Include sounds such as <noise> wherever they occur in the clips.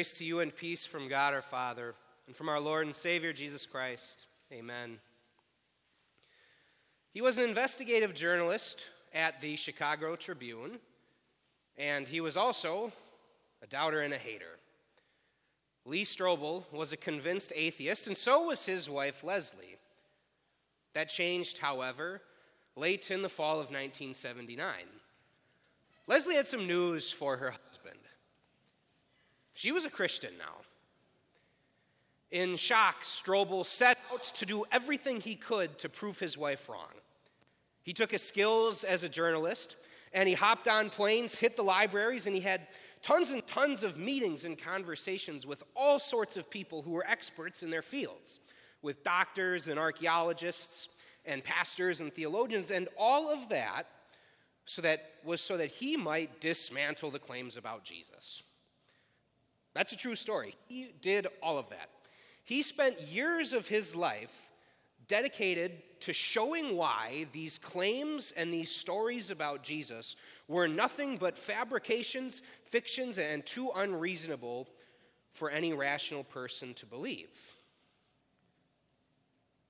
Grace to you and peace from God our Father and from our Lord and Savior Jesus Christ. Amen. He was an investigative journalist at the Chicago Tribune, and he was also a doubter and a hater. Lee Strobel was a convinced atheist, and so was his wife Leslie. That changed, however, late in the fall of 1979. Leslie had some news for her husband. She was a Christian now. In shock, Strobel set out to do everything he could to prove his wife wrong. He took his skills as a journalist and he hopped on planes, hit the libraries, and he had tons and tons of meetings and conversations with all sorts of people who were experts in their fields, with doctors and archaeologists and pastors and theologians, and all of that so that was so that he might dismantle the claims about Jesus. That's a true story. He did all of that. He spent years of his life dedicated to showing why these claims and these stories about Jesus were nothing but fabrications, fictions, and too unreasonable for any rational person to believe.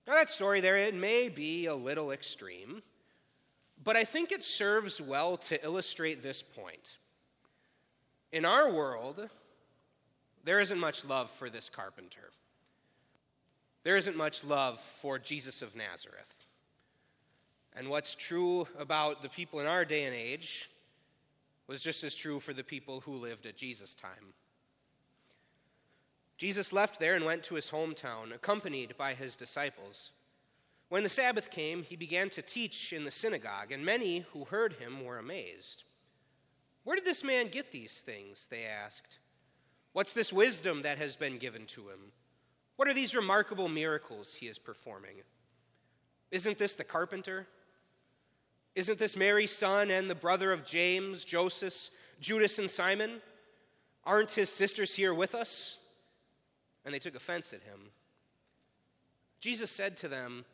Now, that story there, it may be a little extreme, but I think it serves well to illustrate this point. In our world, there isn't much love for this carpenter. There isn't much love for Jesus of Nazareth. And what's true about the people in our day and age was just as true for the people who lived at Jesus' time. Jesus left there and went to his hometown, accompanied by his disciples. When the Sabbath came, he began to teach in the synagogue, and many who heard him were amazed. Where did this man get these things? They asked. What's this wisdom that has been given to him? What are these remarkable miracles he is performing? Isn't this the carpenter? Isn't this Mary's son and the brother of James, Joseph, Judas, and Simon? Aren't his sisters here with us? And they took offense at him. Jesus said to them,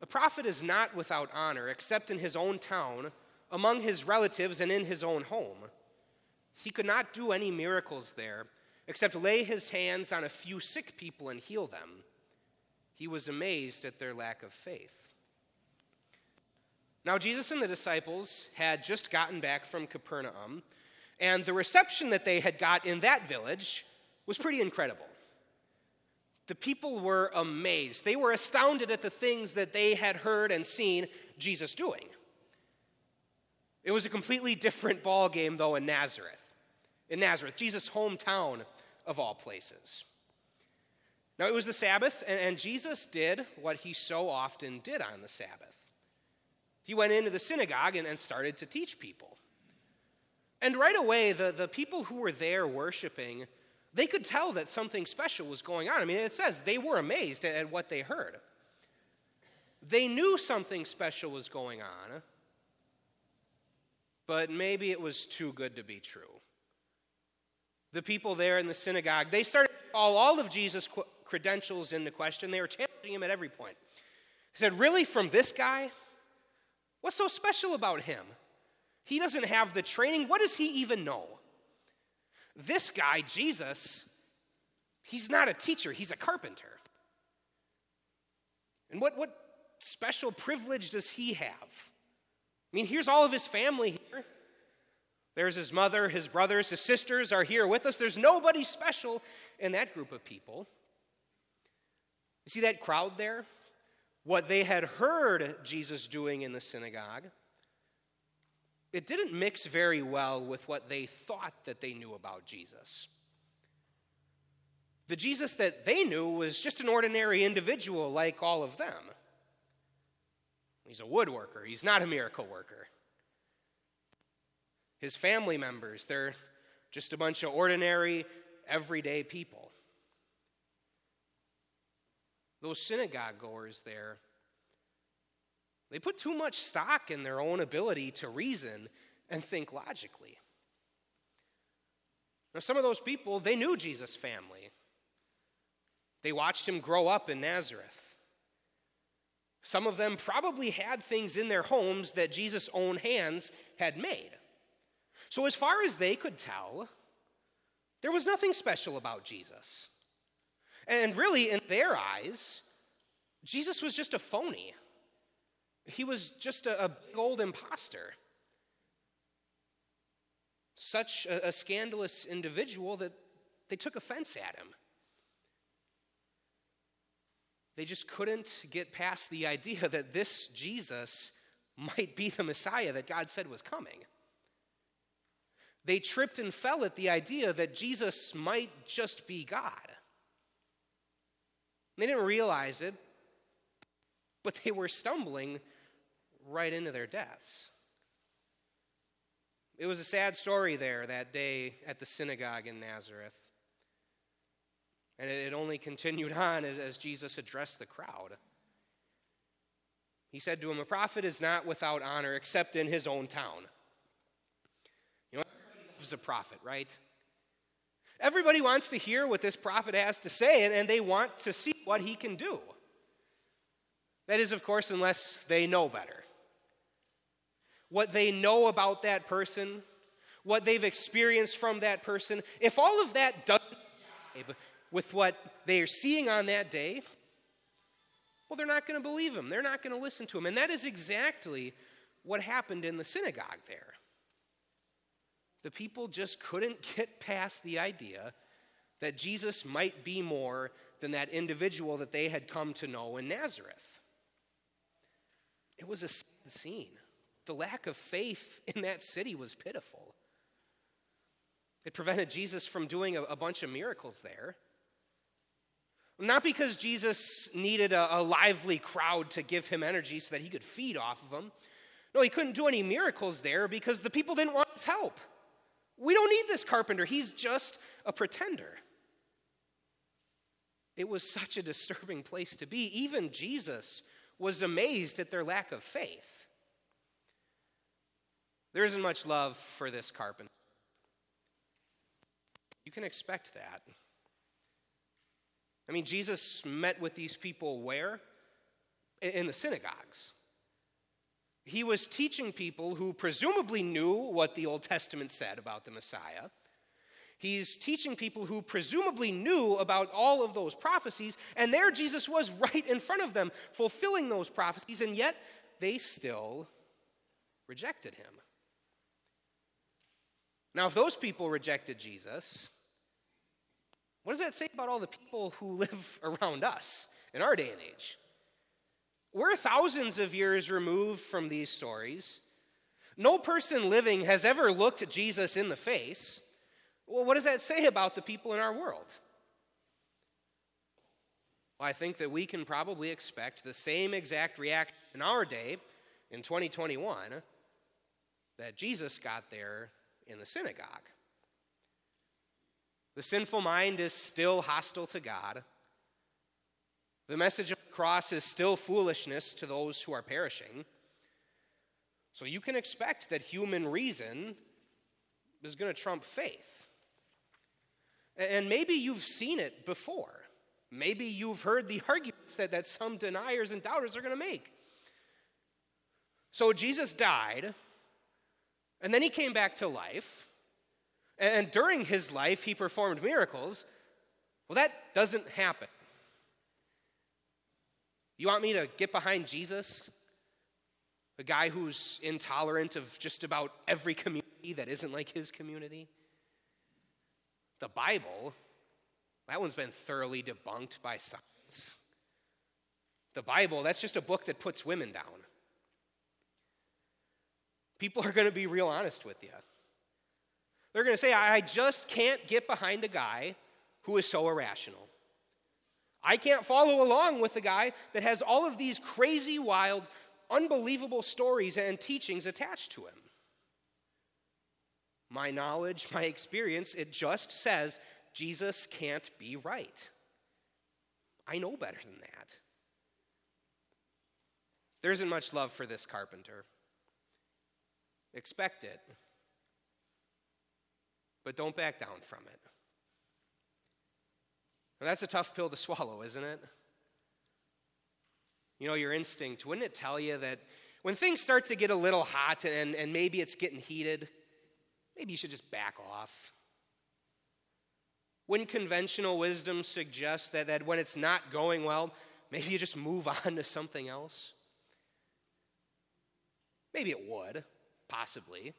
A prophet is not without honor except in his own town, among his relatives, and in his own home. He could not do any miracles there except lay his hands on a few sick people and heal them. He was amazed at their lack of faith. Now, Jesus and the disciples had just gotten back from Capernaum, and the reception that they had got in that village was pretty incredible. The people were amazed. They were astounded at the things that they had heard and seen Jesus doing. It was a completely different ball game, though, in Nazareth. In Nazareth, Jesus' hometown of all places. Now, it was the Sabbath, and, Jesus did what he so often did on the Sabbath. He went into the synagogue and, and started to teach people. And right away, the, the people who were there worshiping, they could tell that something special was going on. I mean, it says they were amazed at, at what they heard. They knew something special was going on, but maybe it was too good to be true. The people there in the synagogue, they started to call all of Jesus' credentials into question. They were challenging him at every point. He said, Really, from this guy? What's so special about him? He doesn't have the training. What does he even know? This guy, Jesus, he's not a teacher, he's a carpenter. And what, what special privilege does he have? I mean, here's all of his family here. There's his mother, his brothers, his sisters are here with us. There's nobody special in that group of people. You see that crowd there? what they had heard Jesus doing in the synagogue, it didn't mix very well with what they thought that they knew about Jesus. The Jesus that they knew was just an ordinary individual like all of them. He's a woodworker, he's not a miracle worker. His family members, they're just a bunch of ordinary, everyday people those synagogue goers there, they put too much stock in their own ability to reason and think logically. Now, some of those people, they knew Jesus' family. They watched him grow up in Nazareth. Some of them probably had things in their homes that Jesus' own hands had made. So, as far as they could tell, There was nothing special about Jesus. And really, in their eyes, Jesus was just a phony. He was just a, a big old impostor. Such a, a scandalous individual that they took offense at him. They just couldn't get past the idea that this Jesus might be the Messiah that God said was coming. They tripped and fell at the idea that Jesus might just be God. They didn't realize it, but they were stumbling right into their deaths. It was a sad story there that day at the synagogue in Nazareth. And it only continued <laughs> on as, as Jesus addressed the crowd. He said to him, A prophet is not without honor except in his own town. Loves a prophet, right? Everybody wants to hear what this prophet has to say, and, and they want to see what he can do. That is, of course, unless they know better. What they know about that person, what they've experienced from that person, if all of that doesn't with what they are seeing on that day, well, they're not going to believe him. They're not going to listen to him. And that is exactly what happened in the synagogue there. The people just couldn't get past the idea that Jesus might be more than that individual that they had come to know in Nazareth. It was a scene. The lack of faith in that city was pitiful. It prevented Jesus from doing a, a bunch of miracles there. Not because Jesus needed a, a, lively crowd to give him energy so that he could feed off of them. No, he couldn't do any miracles there because the people didn't want his help. We don't need this carpenter, he's just a pretender. It was such a disturbing place to be. Even Jesus was amazed at their lack of faith. There isn't much love for this carpenter. You can expect that. I mean, Jesus met with these people where? In the synagogues. He was teaching people who presumably knew what the Old Testament said about the Messiah. He's teaching people who presumably knew about all of those prophecies, and there Jesus was <laughs> right in front of them, fulfilling those prophecies, and yet they still rejected him. Now, if those people rejected Jesus, what does that say about all the people who <laughs> live around us in our day and age? We're thousands of years removed from these stories. No person living has ever looked Jesus in the face. Well, what does that say about the people in our world? Well, I think that we can probably expect the same exact reaction in our day in 2021 that Jesus got there in the synagogue. The sinful mind is still hostile to God. The message of cross is still foolishness to those who are perishing. So you can expect that human reason is going to trump faith. And maybe you've seen it before. Maybe you've heard the <laughs> arguments that, that some deniers and doubters are going to make. So Jesus died, and then he came back to life. And during his life, he performed miracles. Well, that doesn't happen. You want me to get behind Jesus? A guy who's intolerant of just about every community that isn't like his community? The Bible, that one's been thoroughly debunked by science. The Bible, that's just a book that puts women down. People are going to be real honest with you. They're going to say, I just can't get behind a guy who is so irrational. I can't follow along with a guy that has all of these crazy, wild, unbelievable stories and teachings attached to him. My knowledge, my experience, it just says Jesus can't be right. I know better than that. There isn't much love for this carpenter. Expect it but don't back down from it. And that's a tough pill to swallow, isn't it? You know, your instinct, wouldn't it tell you that when things start to get a little hot and, and maybe it's getting heated, maybe you should just back off? Wouldn't conventional wisdom suggest that, that when it's not going well, maybe you just move <laughs> on to something else? Maybe it would, possibly.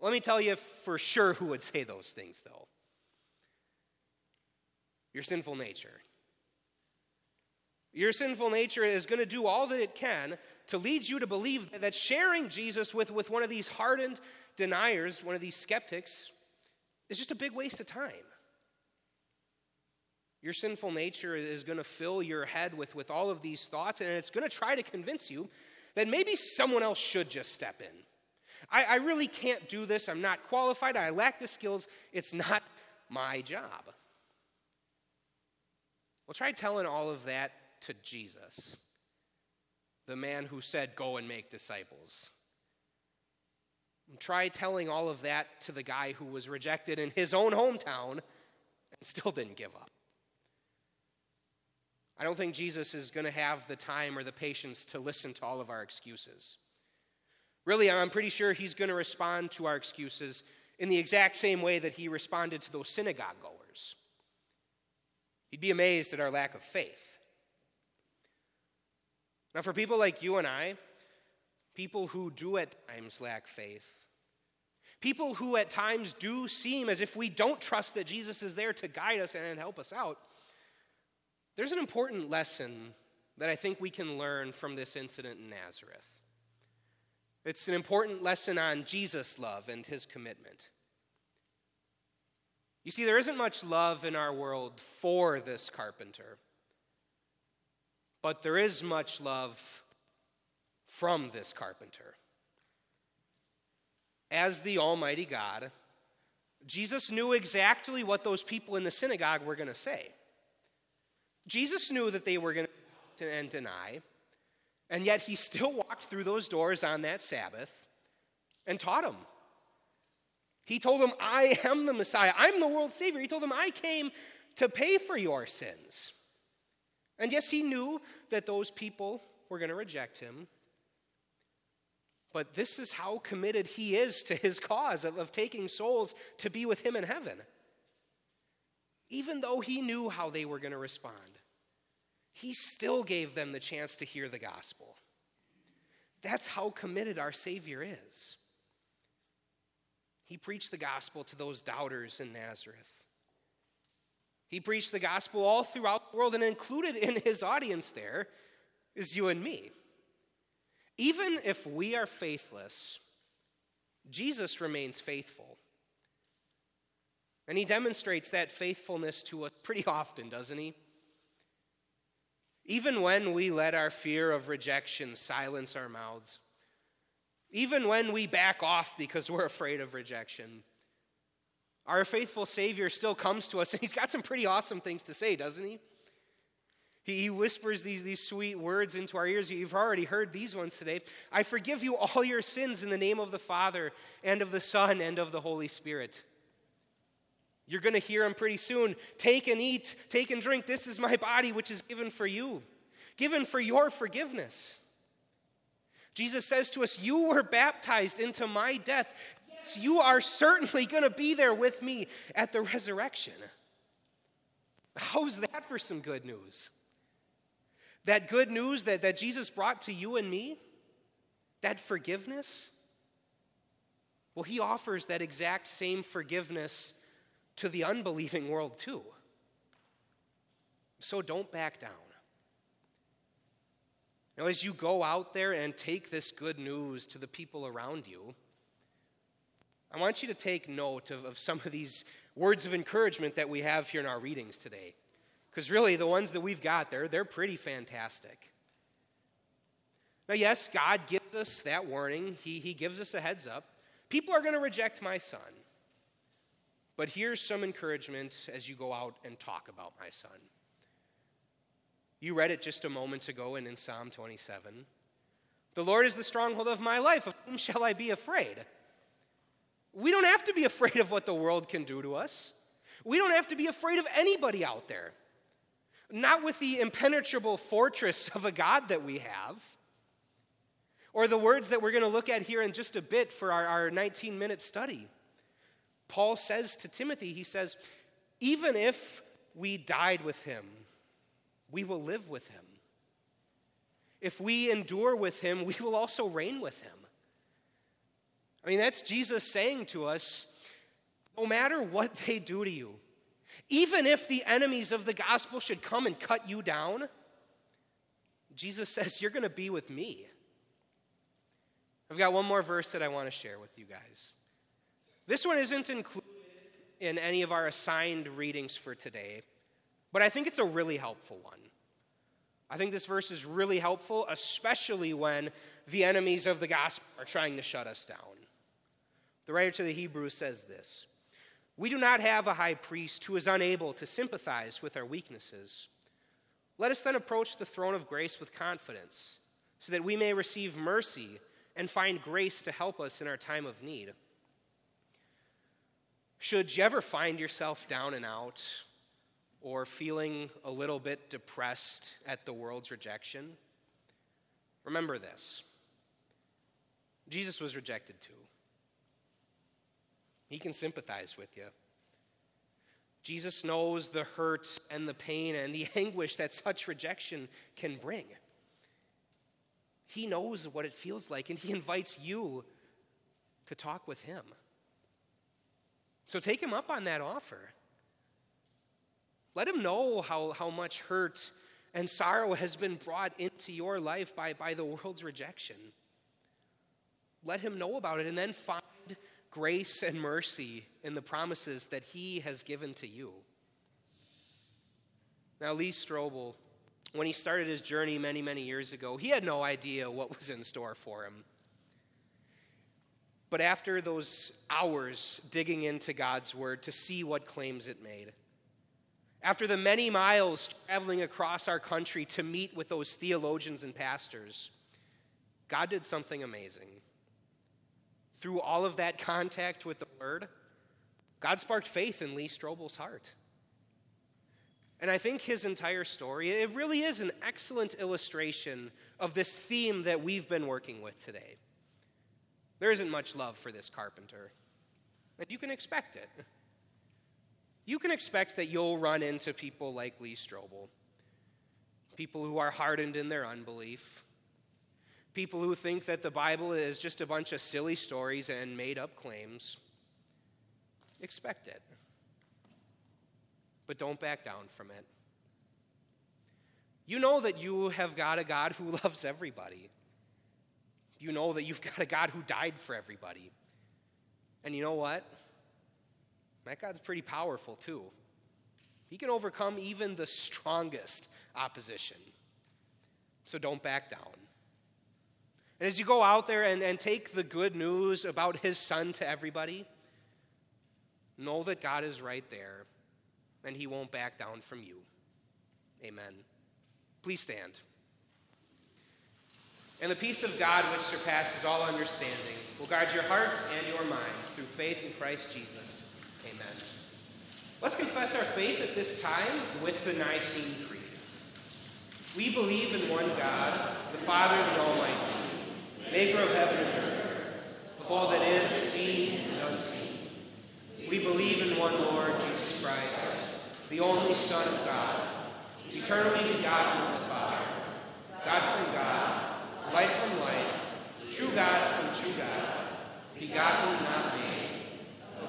Let me tell you for sure who would say those things, though your sinful nature. Your sinful nature is going to do all that it can to lead you to believe that sharing Jesus with, with one of these hardened deniers, one of these skeptics, is just a big waste of time. Your sinful nature is going to fill your head with, with all of these thoughts, and it's going to try to convince you that maybe someone else should just step in. I, I really can't do this. I'm not qualified. I lack the skills. It's not my job. Well, try telling all of that to Jesus, the man who said, Go and make disciples. And try telling all of that to the guy who was rejected in his own hometown and still didn't give up. I don't think Jesus is going to have the time or the patience to listen to all of our excuses. Really, I'm pretty sure he's going to respond to our excuses in the exact same way that he responded to those synagogue goers. He'd be amazed at our lack of faith. Now, for people like you and I, people who do at times lack faith, people who at times do seem as if we don't trust that Jesus is there to guide us and help us out, there's an important lesson that I think we can learn from this incident in Nazareth. It's an important lesson on Jesus' love and his commitment. You see, there isn't much love in our world for this carpenter, but there is much love from this carpenter. As the Almighty God, Jesus knew exactly what those people in the synagogue were going to say. Jesus knew that they were going to and deny, and yet he still walked through those doors on that Sabbath and taught them. He told them, I am the Messiah. I'm the world's Savior. He told them, I came to pay for your sins. And yes, he knew that those people were going to reject him. But this is how committed he is to his cause of, of taking souls to be with him in heaven. Even though he knew how they were going to respond, he still gave them the chance to hear the gospel. That's how committed our Savior is. He preached the gospel to those doubters in Nazareth. He preached the gospel all throughout the world, and included in his audience there is you and me. Even if we are faithless, Jesus remains faithful. And he demonstrates that faithfulness to us pretty often, doesn't he? Even when we let our fear of rejection silence our mouths, even when we back off because we're afraid of rejection. Our faithful Savior still comes to us, and He's got some pretty awesome things to say, doesn't He? He whispers these, these sweet words into our ears. You've already heard these ones today. I forgive you all your sins in the name of the Father, and of the Son, and of the Holy Spirit. You're going to hear him pretty soon. Take and eat, take and drink. This is my body, which is given for you, given for your forgiveness. Jesus says to us, You were baptized into my death. Yes, you are certainly <laughs> going to be there with me at the resurrection. How's that for some good news? That good news that, that Jesus brought to you and me, that forgiveness, well, he offers that exact same forgiveness to the unbelieving world too. So don't back down. Now, as you go out there and take this good news to the people around you, I want you to take note of, of some of these words of encouragement that we have here in our readings today. Because really, the ones that we've got there, they're pretty fantastic. Now, yes, God gives us that warning, He, he gives us a heads up. People are going to reject my son. But here's some encouragement as you go out and talk about my son. You read it just a moment ago and in Psalm 27. The Lord is the stronghold of my life. Of whom shall I be afraid? We don't have to be <laughs> afraid of what the world can do to us. We don't have to be afraid of anybody out there. Not with the impenetrable fortress <laughs> of a God that we have, or the words that we're going to look at here in just a bit for our, our 19 minute study. Paul says to Timothy, he says, even if we died with him, we will live with him. If we endure with him, we will also reign with him. I mean, that's Jesus saying to us no matter what they do to you, even if the enemies of the gospel should come and cut you down, Jesus says, You're going to be with me. I've got one more verse that I want to share with you guys. This one isn't included in any of our assigned readings for today, but I think it's a really helpful one. I think this verse is really helpful, especially when the enemies of the gospel are trying to shut us down. The writer to the Hebrews says this We do not have a high priest who is unable to sympathize with our weaknesses. Let us then approach the throne of grace with confidence, so that we may receive mercy and find grace to help us in our time of need. Should you ever find yourself down and out or feeling a little bit depressed at the world's rejection, remember this Jesus was rejected too. He can sympathize with you. Jesus knows the hurt and the pain and the <laughs> anguish that such rejection can bring. He knows what it feels like, and He invites you to talk with Him. So take Him up on that offer. Let Him know how, how much hurt and sorrow has been brought into your life by, by the world's rejection. Let Him know about it, and then find grace and mercy in the promises that He has given to you. Now, Lee Strobel, when he started his journey many, many years ago, he had no idea what was in store for him. But after those hours digging into God's Word to see what claims it made, after the many miles traveling across our country to meet with those theologians and pastors, God did something amazing through all of that contact with the Word, God sparked faith in Lee Strobel's heart. And I think his entire story, it really is an excellent illustration of this theme that we've been working with today. There isn't much love for this carpenter, and you can expect it. You can expect that you'll run into people like Lee Strobel, people who are hardened in their unbelief, people who think that the Bible is just a bunch of silly stories and made up claims. Expect it. But don't back down from it. You know that you have got a God who <laughs> loves everybody. You know that you've got a God who died for everybody. And you know what? That God's pretty powerful too. He can overcome even the strongest opposition. So don't back down. And as you go out there and, and take the good news about his son to everybody, know that God is right there and he won't back down from you. Amen. Please stand. And the peace of God, which surpasses all understanding, will guard your hearts and your minds through faith in Christ Jesus. Amen. Let's confess our faith at this time with the Nicene Creed. We believe in one God, the Father, the Almighty maker of heaven and earth, of all that is seen and unseen. We believe in one Lord, Jesus Christ, the only Son of God, eternally begotten of the Father, God from God, light from light, true God from true God, begotten, not made,